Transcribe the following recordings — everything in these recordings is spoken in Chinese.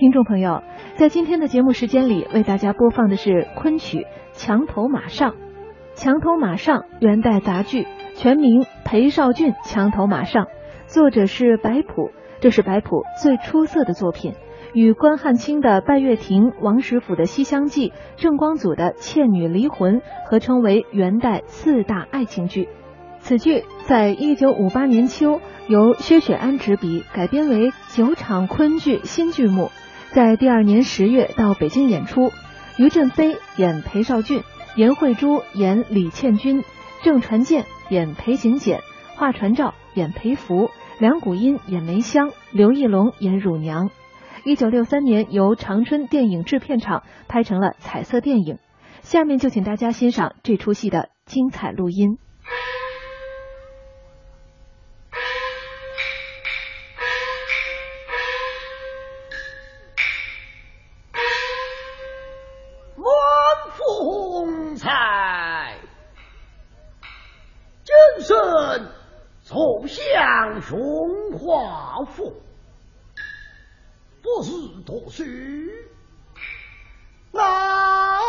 听众朋友，在今天的节目时间里，为大家播放的是昆曲《墙头马上》。《墙头马上》元代杂剧，全名《裴少俊墙头马上》，作者是白朴，这是白朴最出色的作品，与关汉卿的《拜月亭》、王实甫的《西厢记》、郑光祖的《倩女离魂》合称为元代四大爱情剧。此剧在一九五八年秋由薛雪安执笔改编为九场昆剧新剧目，在第二年十月到北京演出。于振飞演裴少俊，严慧珠演李倩君，郑传健演裴行俭，华传照演裴福，梁谷音演梅香，刘义龙演乳娘。一九六三年由长春电影制片厂拍成了彩色电影。下面就请大家欣赏这出戏的精彩录音。荣华富，不是读书，哪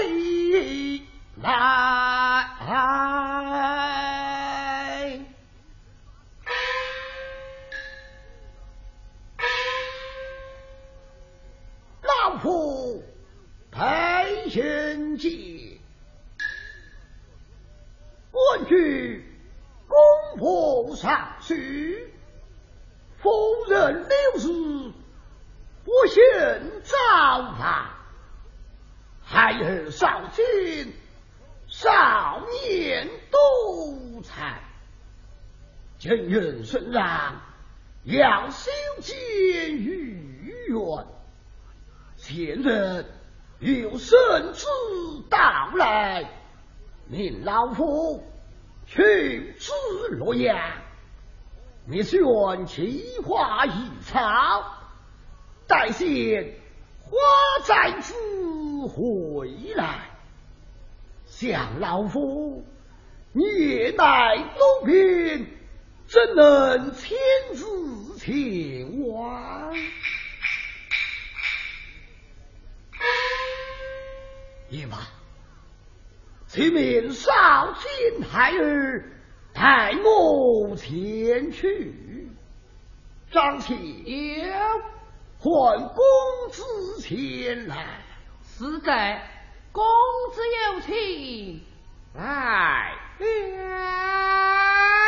里来？老夫裴行俭，问句。公仆上书，夫人六日不幸早亡，孩儿少君少年多才，今人身让要修建御苑，前人有圣旨到来，命老夫。去至洛阳，你选奇花异草，待见花再子回来，向老夫年迈多病，怎能亲自前往？也罢。启命少卿孩儿带我前去，张庆唤公子前来。是在，公子有请，来了。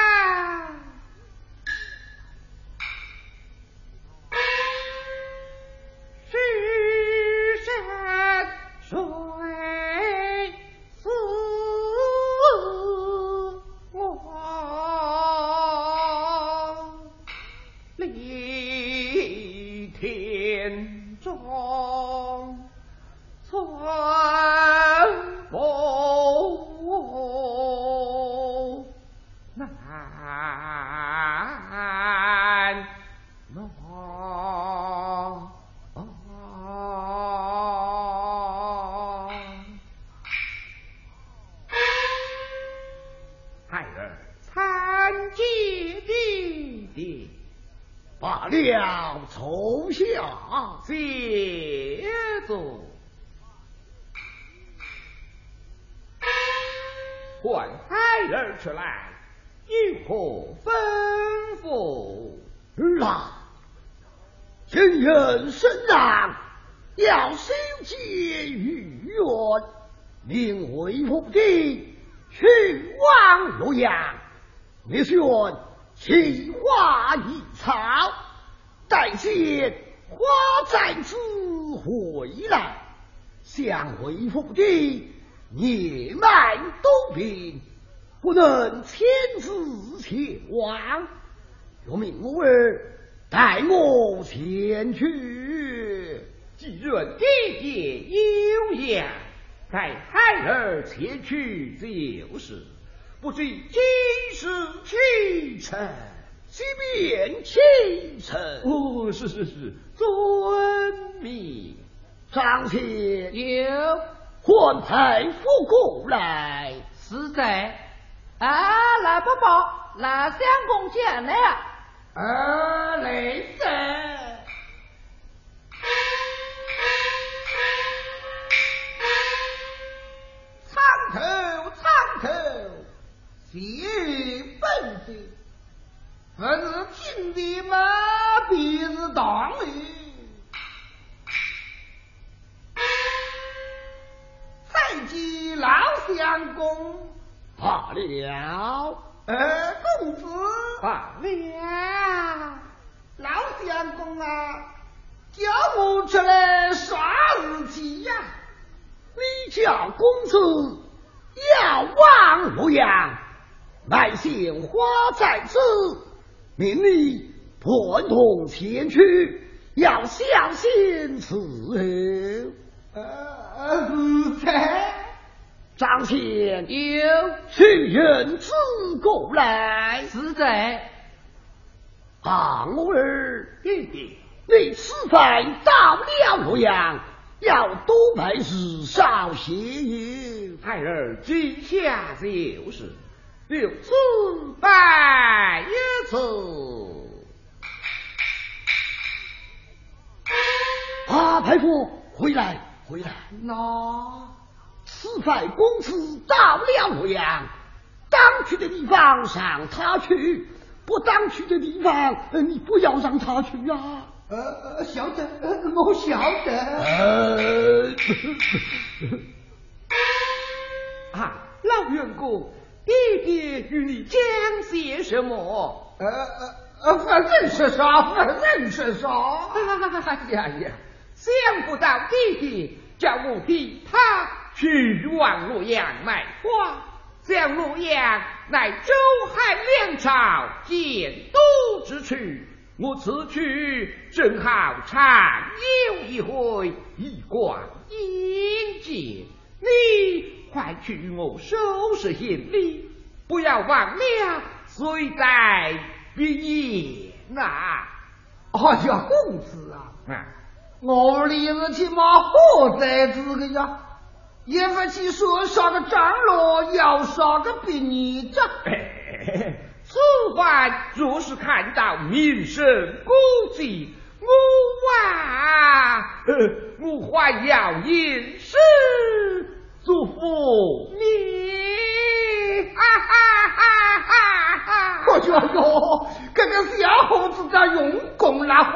臣，即便亲臣。哦，是是是，遵命。上天有唤财傅过来。是在。啊，来伯伯，来相公见了。啊，来在。苍头，苍头，谢。文是金的门，必是当里。再见老相公，罢了。呃，公子，罢了。老相公啊，叫我出来耍日记呀、你叫公子要望洛阳，百姓花在此。命你伴同前去，要小心伺候。呃，是在。张前有去人子过来，是在昂儿，弟弟，你此番到了洛阳，要多陪日少些友。孩儿今下就是，留孙拜一次。啊，太傅，回来，回来！那此番公子到了洛阳，当去的地方让他去，不当去的地方，呃你不要让他去啊。呃，晓得，呃我晓得。呃，啊，老员工，弟弟与你讲些什么？呃呃呃，反正是啥，反正是啥。哎呀呀，想不到弟弟叫我替他去往洛阳卖花，将洛阳乃周汉两朝建都之处，我此去正好畅游一回，一观眼界。你快去与我收拾行李，不要忘了谁在必言呐！哎呀，公子啊，啊，我里日起码何在这个呀？也不去说啥个张罗，要啥个别你这。此番若是看到名声古迹，我啊，呃我还要吟诗祝福你，哈哈哈哈哈！哎呦呦，这个小伙子在用功了嚯！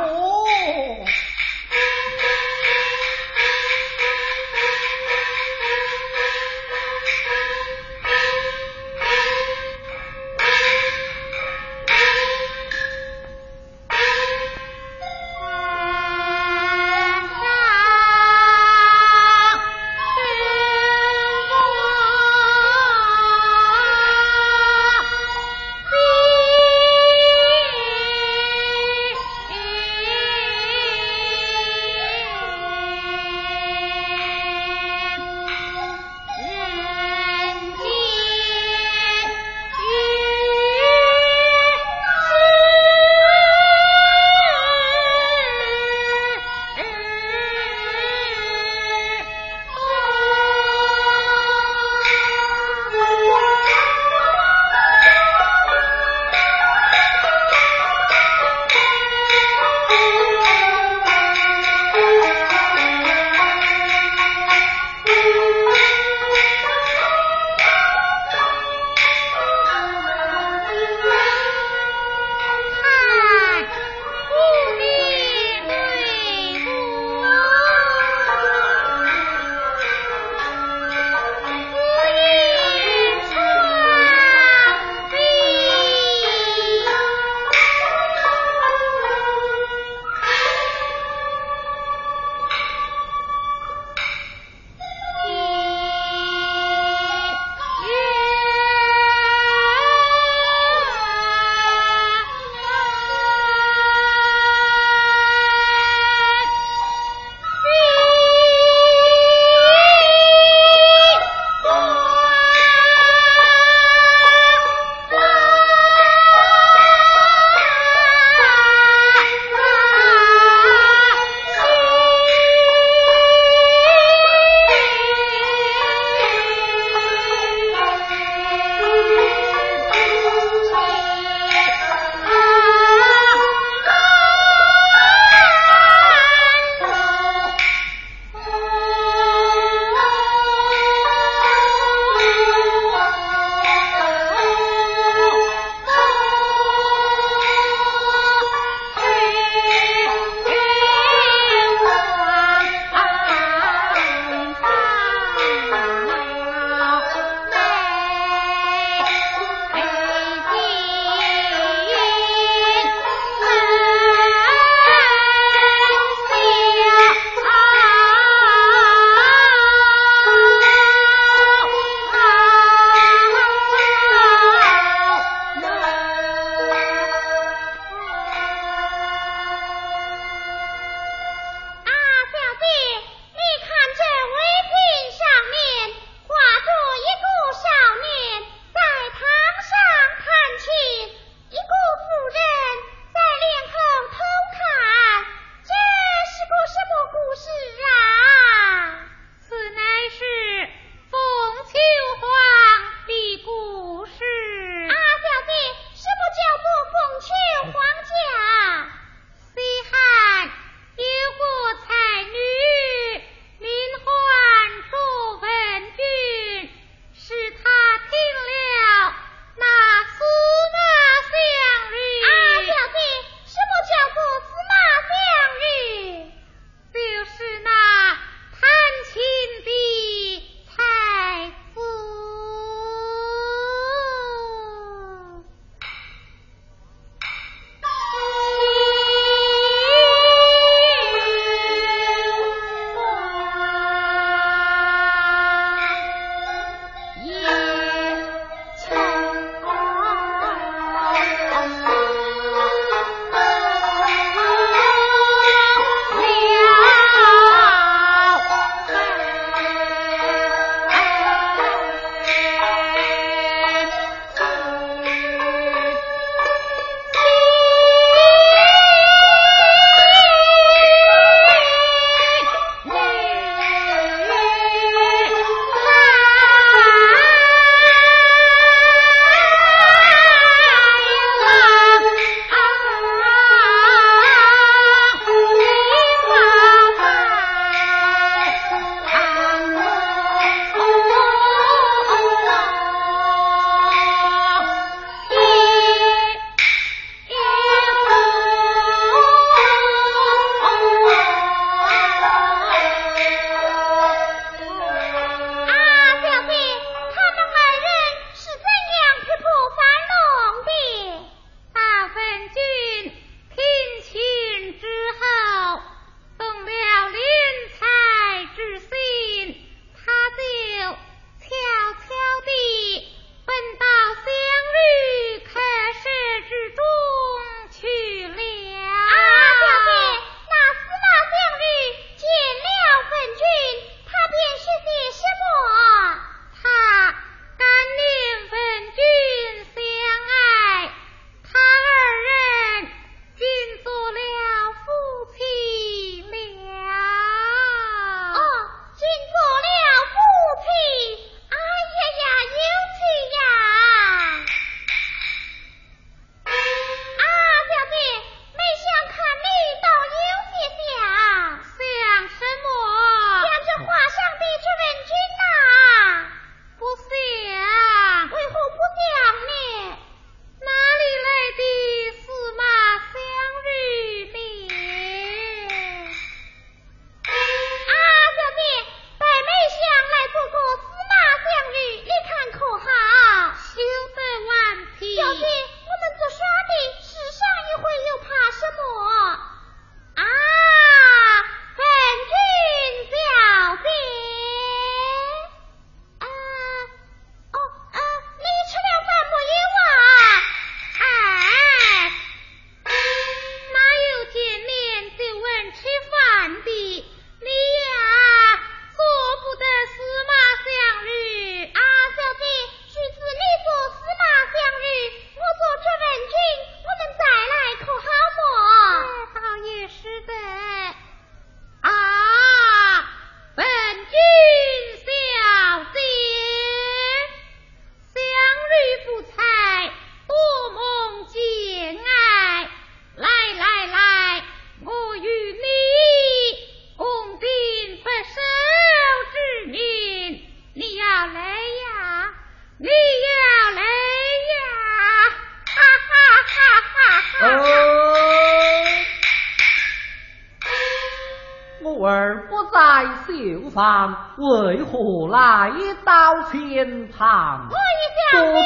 到前堂？多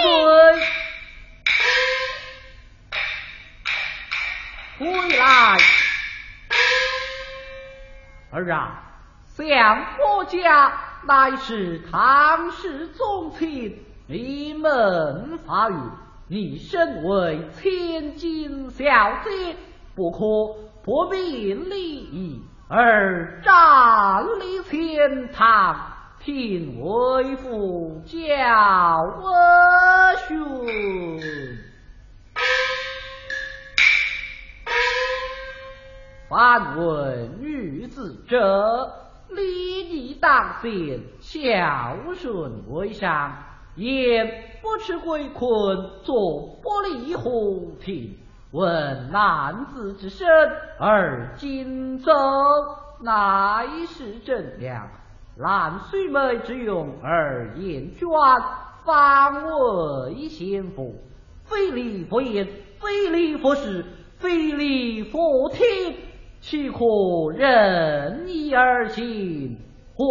尊归来，儿啊，相国家乃是唐氏宗亲，你们发育，你身为千金小姐，不可不明礼义。而站立前堂，听为父教训。凡问女子者，礼义当先，孝顺为上。言不吃鬼困，坐不离虎庭。问男子之身，而今则乃是正良。烂水妹之用，而言娟，方为先妇。非礼佛言，非礼佛事，非礼佛听，岂可任意而行？或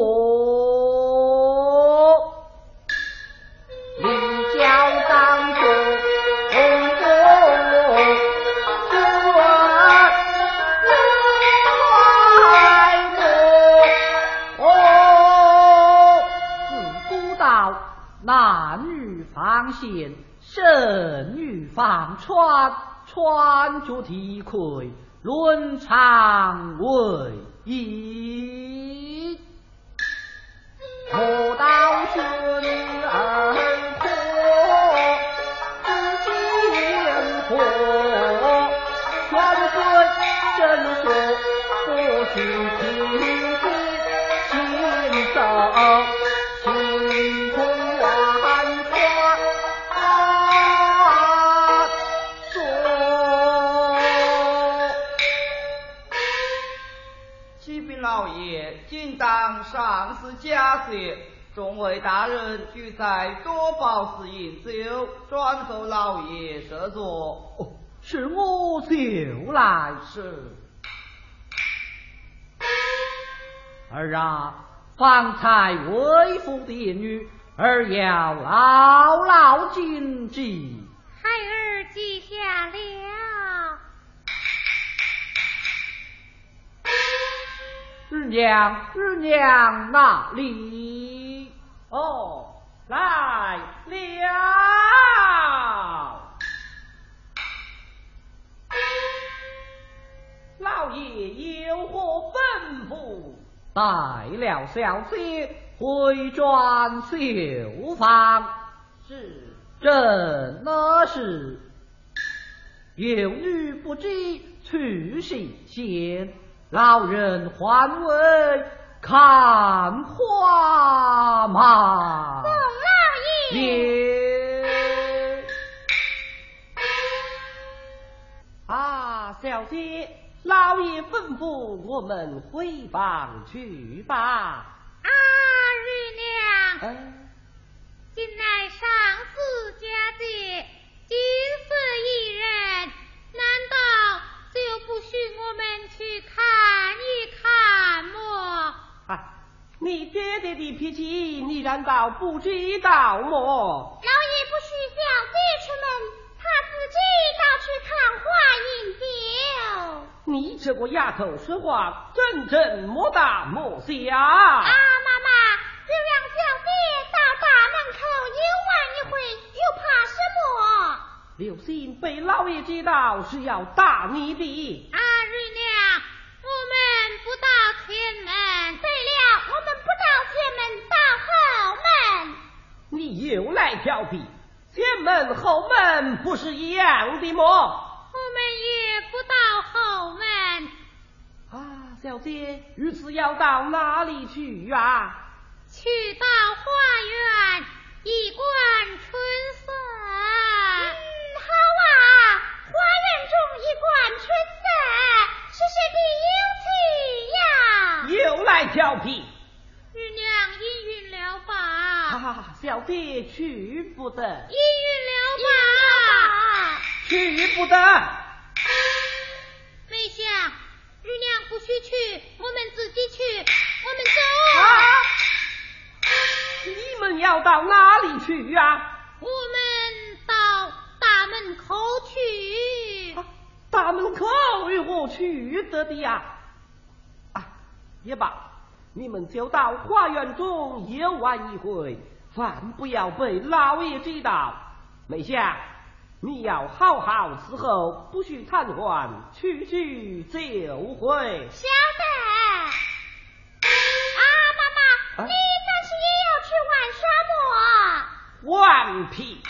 立教当中。方贤，圣女方穿，穿着体盔，伦常为宜。莫道君儿可知情何？劝君真说，不许听信行走。众位大人俱在多宝寺饮酒，转奏老爷设座。哦，是我就来是。儿啊，方才为父的女儿要牢牢谨记。孩儿记下了。日娘，日娘哪里？哦，来了。老爷有何吩咐？带了小姐回转绣房。是，正那是，有女不知去谁先。老人还问看花吗？宋老爷。啊，小姐，老爷吩咐我们回房去吧。啊，玉娘，今乃上司佳节，金色一人，难道？就不许我们去看一看么？啊，你爹爹的脾气，你难道不知道么？老爷不许小姐出门，他自己到去看花饮酒。你这个丫头说话真真莫大莫小。啊，妈妈，就让小姐到大门口游玩一回，又怕什么？刘星被老爷知道是要打你的。阿瑞娘，我们不到前门。对了，我们不到前门，到后门。你又来调皮，前门后门不是一样的么？我们也不到后门。啊，小姐，如此要到哪里去呀？去到花园一观春色。嗯，好啊花园中一观春色，是谁的有趣呀？又来调皮，小弟去不得，依允了吧？去不得。梅香，姨娘不许去，我们自己去，我们走。你们要到哪里去呀？我们到大门口去。大门口如何去得的呀？啊，也罢，你们就到花园中游玩一回。饭不要被老爷知道。梅香，你要好好伺候，不许瘫痪，去去就回。晓得。啊，妈妈，你那是也要去玩沙漠？顽皮！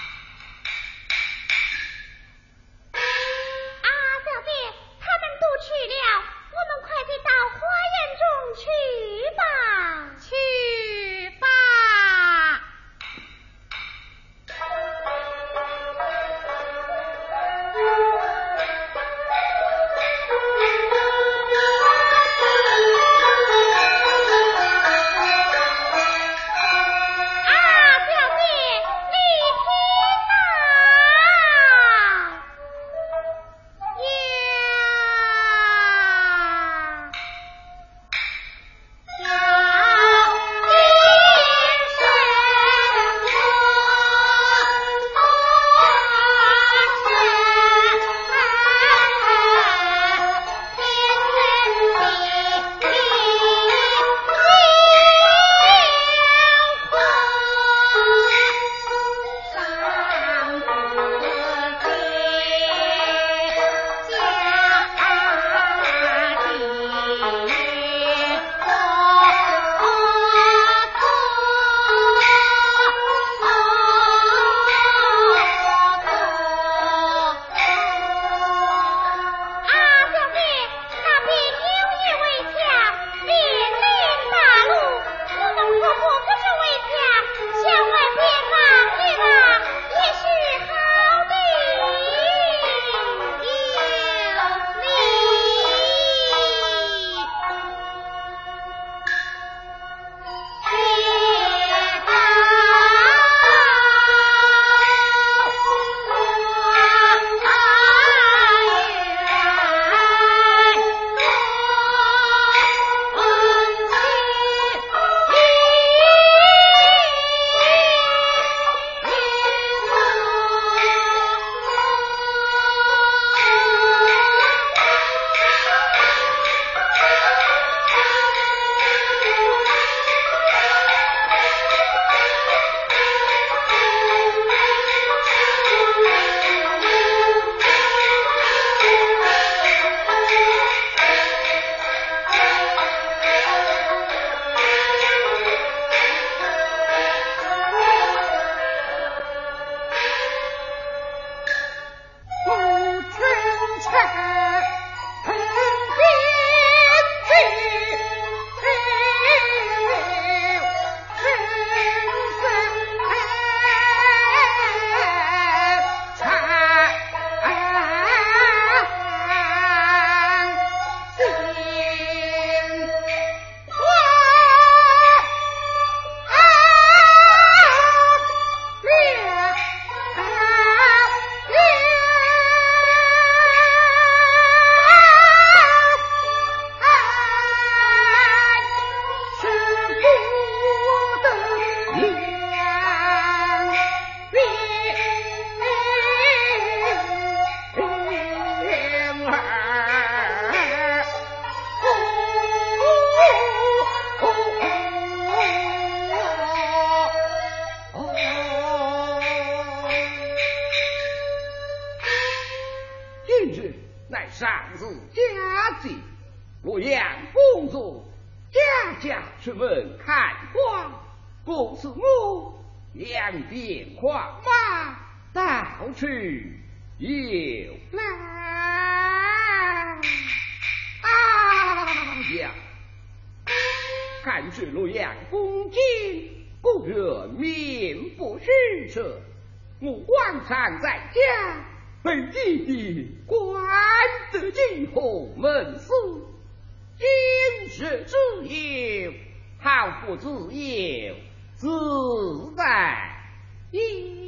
官得进，何门死？饮食自由，好不自由，自在一。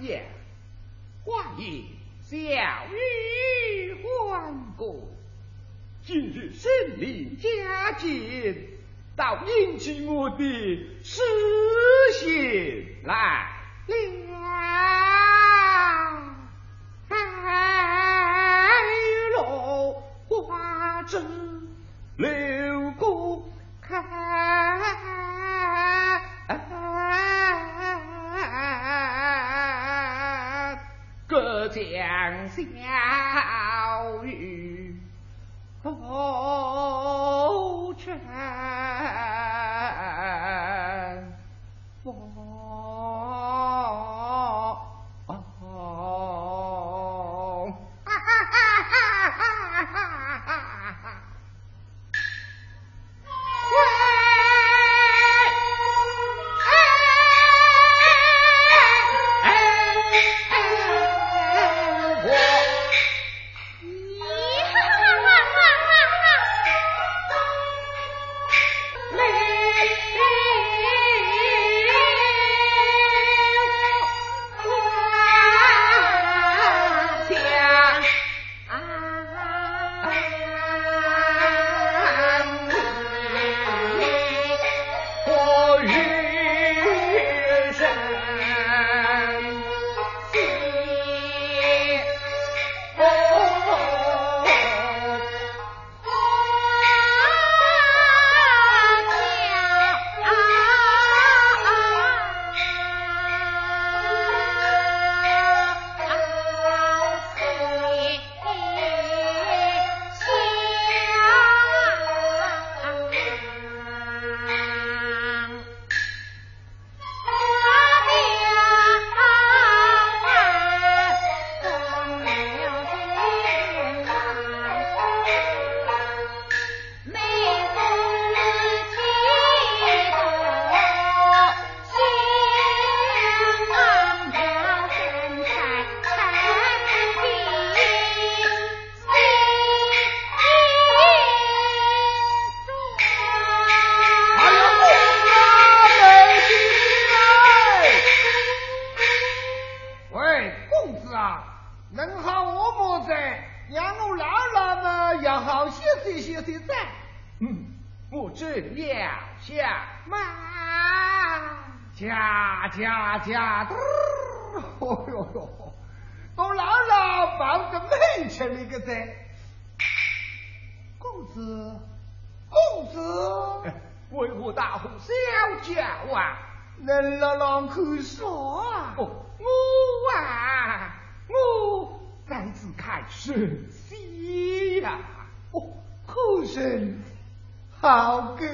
呀，欢迎小玉欢过。今日神灵加进，倒引起我的视线来了。海落花枝流过开将小雨不成。看，隔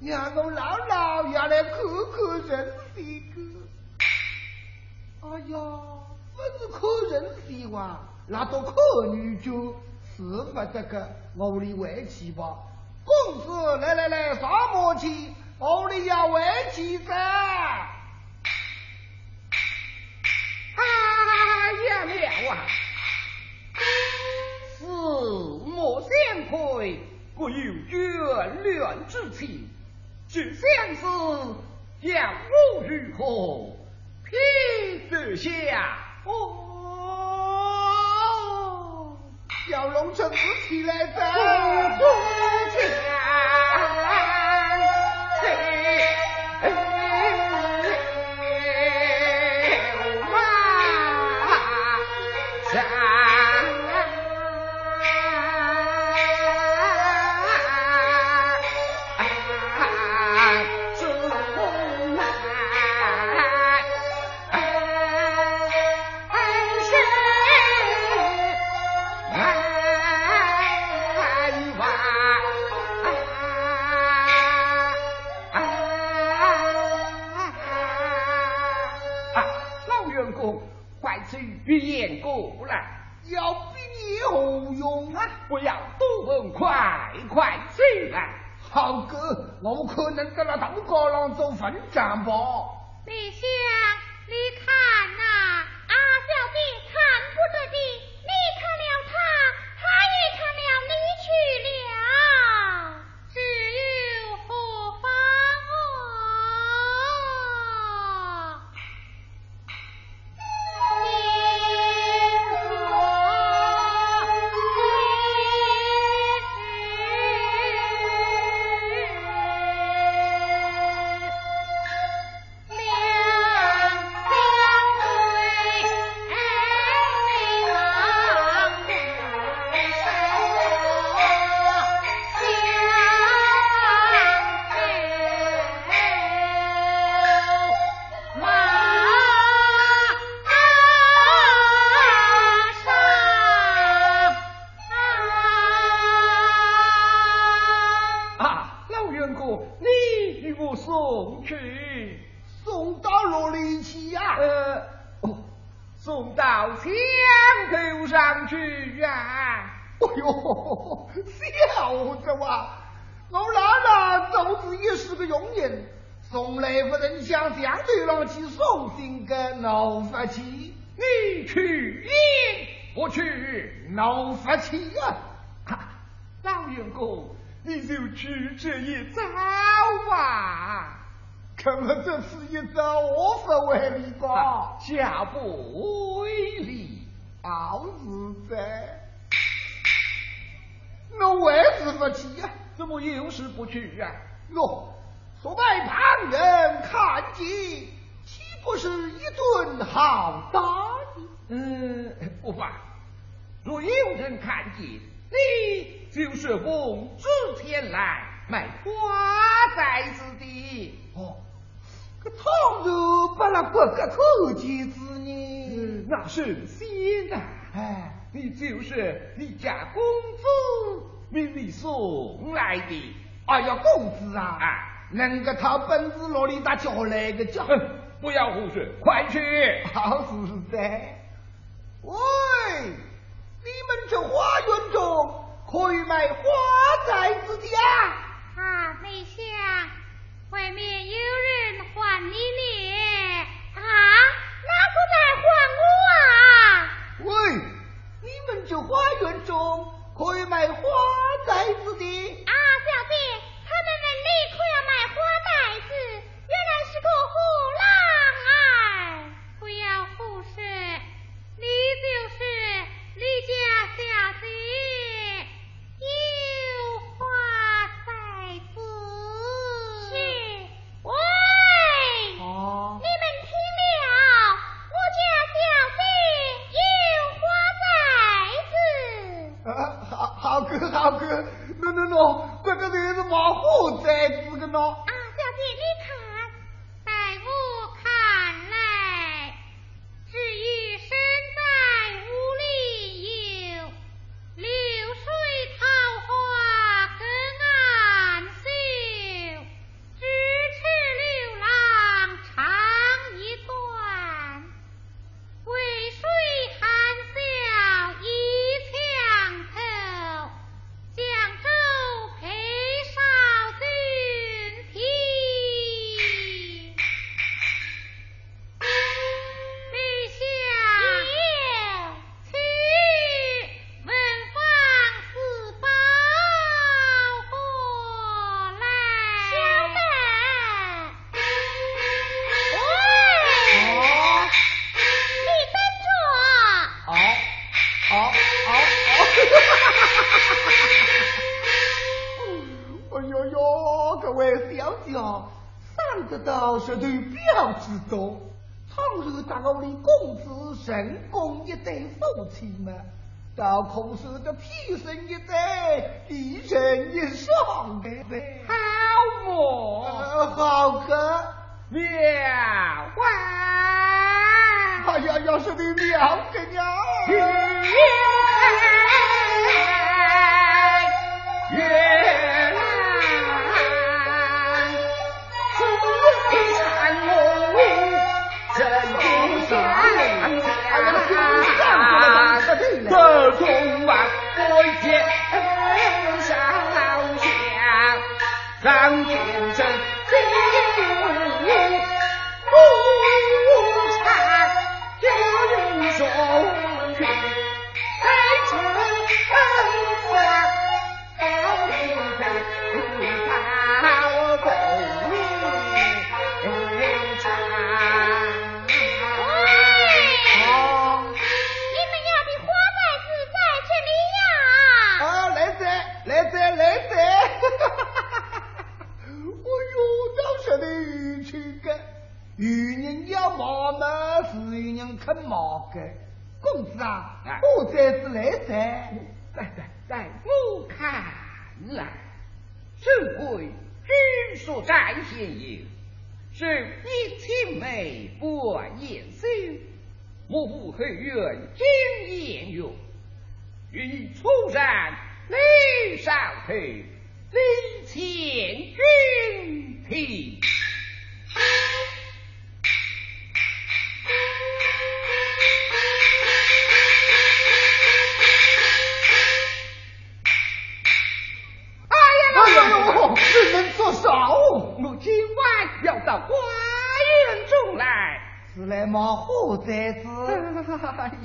江小雨红尘。这个我里为妻吧，公子来来来，啥默契？我里要为妻噻！哎呀了啊！四莫相亏，我有眷恋之情，只相思，要我如何撇得下？哦。小龙城起来在不家。我可能在那大高廊做分站吧。李香，你看我不为你吧？下不为例，好是在。我为什不去呀？怎么又是不去啊？哟，说被旁人看见，岂不是一顿好打的？嗯，不怕。若有人看见，你就是奉旨前来卖瓜崽子的。哦，可倘若把那国个看见子呢？那是先呐。哎，你就是你家公子。命你送来的，哎呀，公子啊，能个他本子哪里打叫来个叫？不要胡说，快去！好是在。喂，你们这花园中可以卖花寨子的啊？啊，没想外面有人还你呢。啊，哪个在还我啊？喂，你们这花园中。可以卖花袋子的啊，小姐，他们问你可要卖花袋子，原来是个虎郎哎！不要胡说，你就是李家小姐，有花袋子。是，喂，哦，你们听了，我家小姐有花袋子。大哥，好哥，喏喏喏，这个人是马虎崽子个喏。同时，跟白马虎在子。哎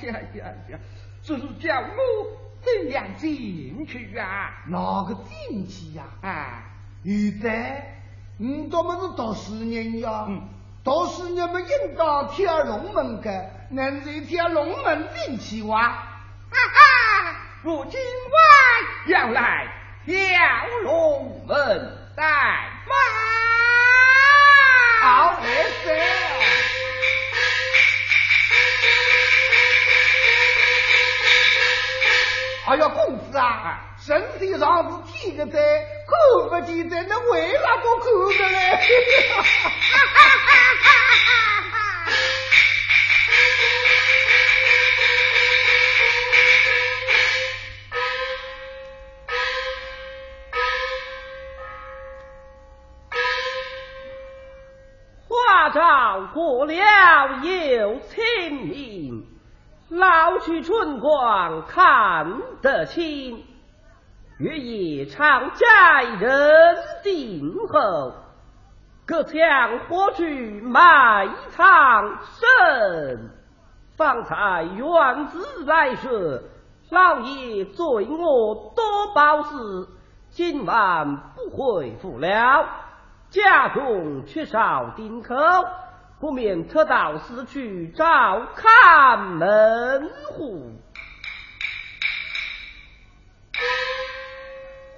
呀呀呀！这是叫我怎样进去啊？哪个进去呀？啊！现在你怎么是读书人呀？嗯，读书人们应当跳龙门的，能是跳龙门进去哇？哈哈！如今晚要来跳龙门带马。好儿子。哎呀，公子啊，身体上是天个灾，看不见在，那为哪个看的嘞？过了又清明。老去春光看得清，月夜长在人静后，隔墙火炬埋藏身。方才院子来说，老爷罪我多包事，今晚不回府了，家中缺少丁口。不免特到寺去照看门户。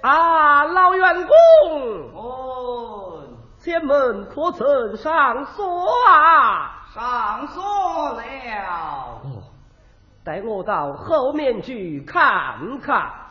啊，老员工，哦，前门可曾上锁啊？上锁了。哦，带我到后面去看看。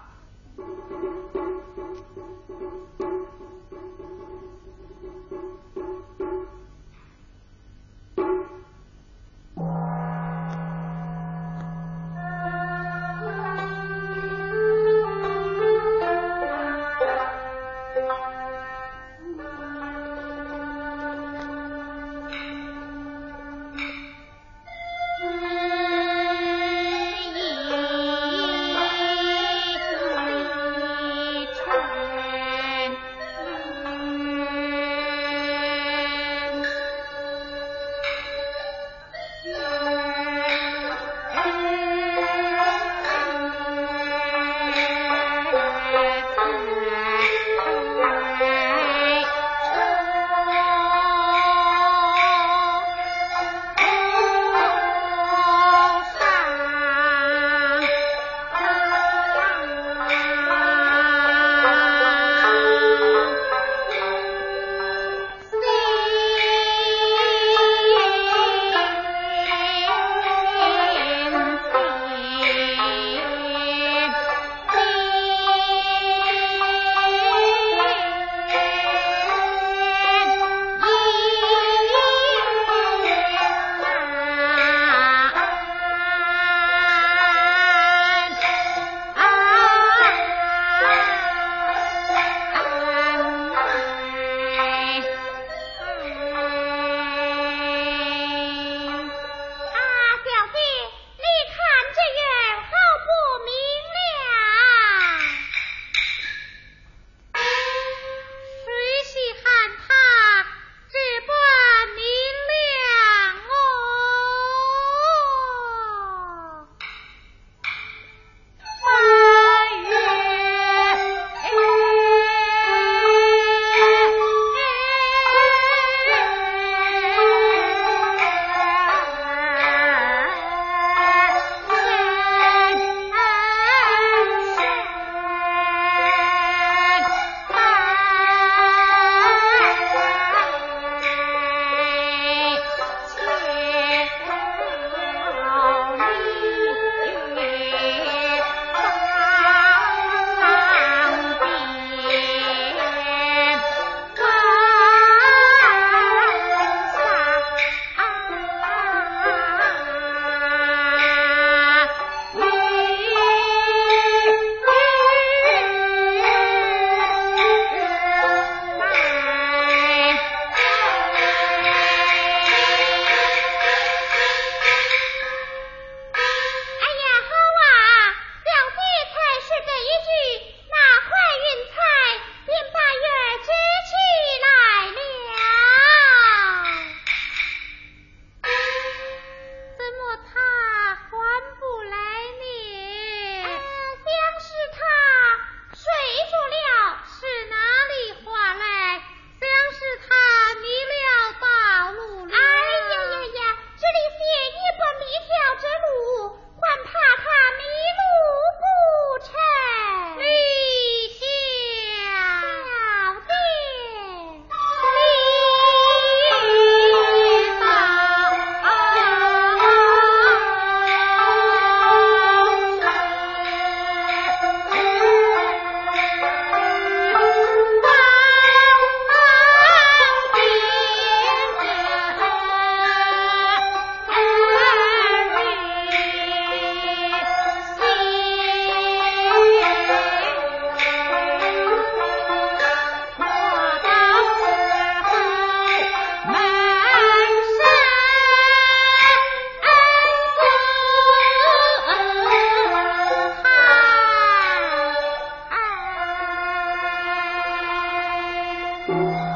Thank you.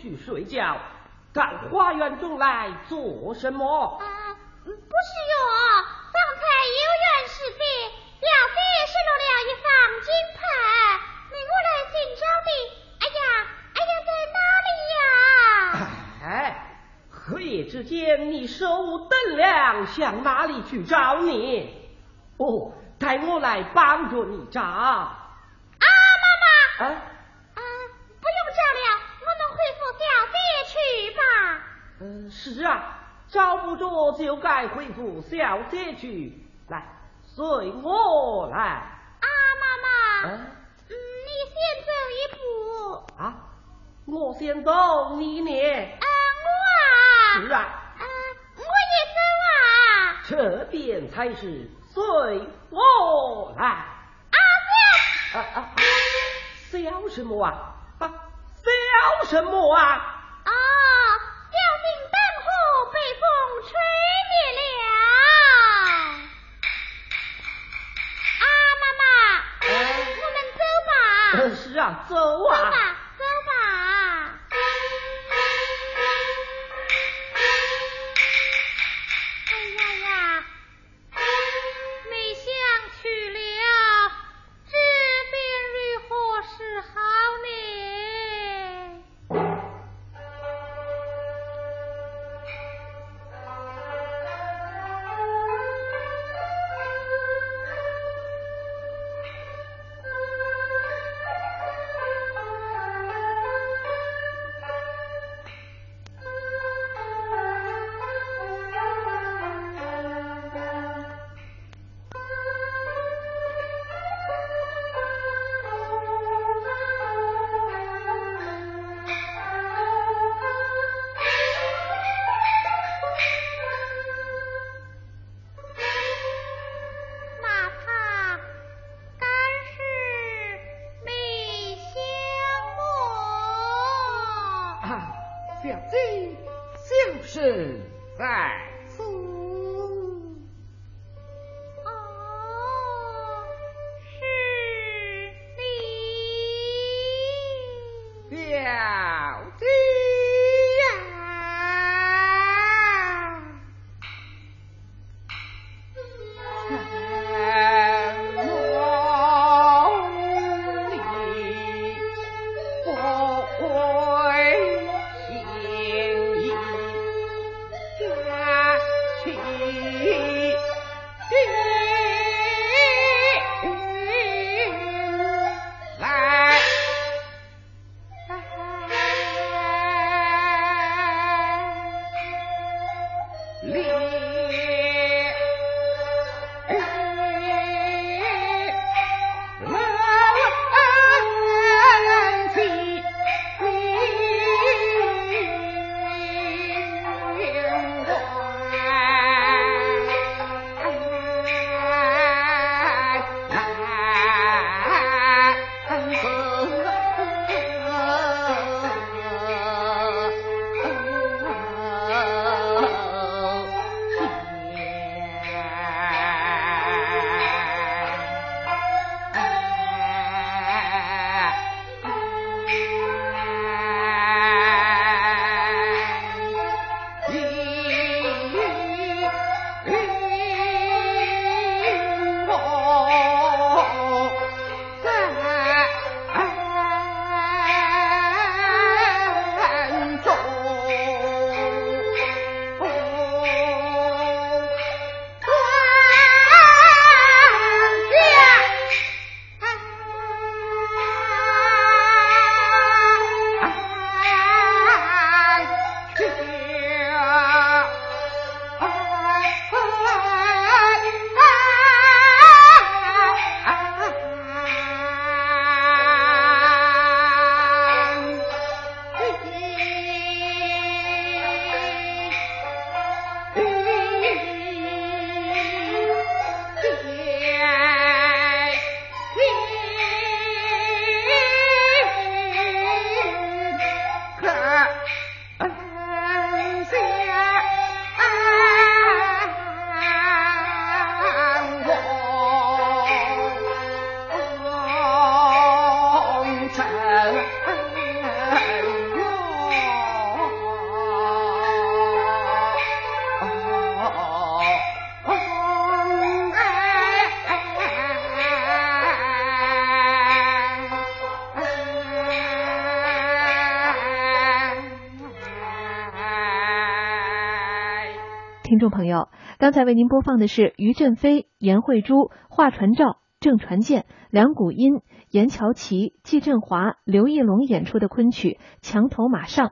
去睡觉，到花园中来做什么？啊，不是哟，方才有缘是别，表姐失落了一方金牌，命我来寻找的。哎呀，哎呀，在哪里呀？哎，黑夜之间，你手无灯亮，向哪里去找你？哦。待我来帮助你找啊，妈妈！啊啊，不用找了，我们回府小姐去吧。嗯，是啊，找不着就该回府小姐去。来，随我来。啊，妈妈。嗯，你先走一步。啊，我先走，你呢？啊，我啊。是啊。啊，我也走啊。这边才是。随我来，阿啊啊！笑什么啊？啊，笑什么啊？是啊，走啊。走吧，众朋友，刚才为您播放的是于振飞、严慧珠、华传照、郑传健、梁谷音、严乔琪、季振华、刘义龙演出的昆曲《墙头马上》。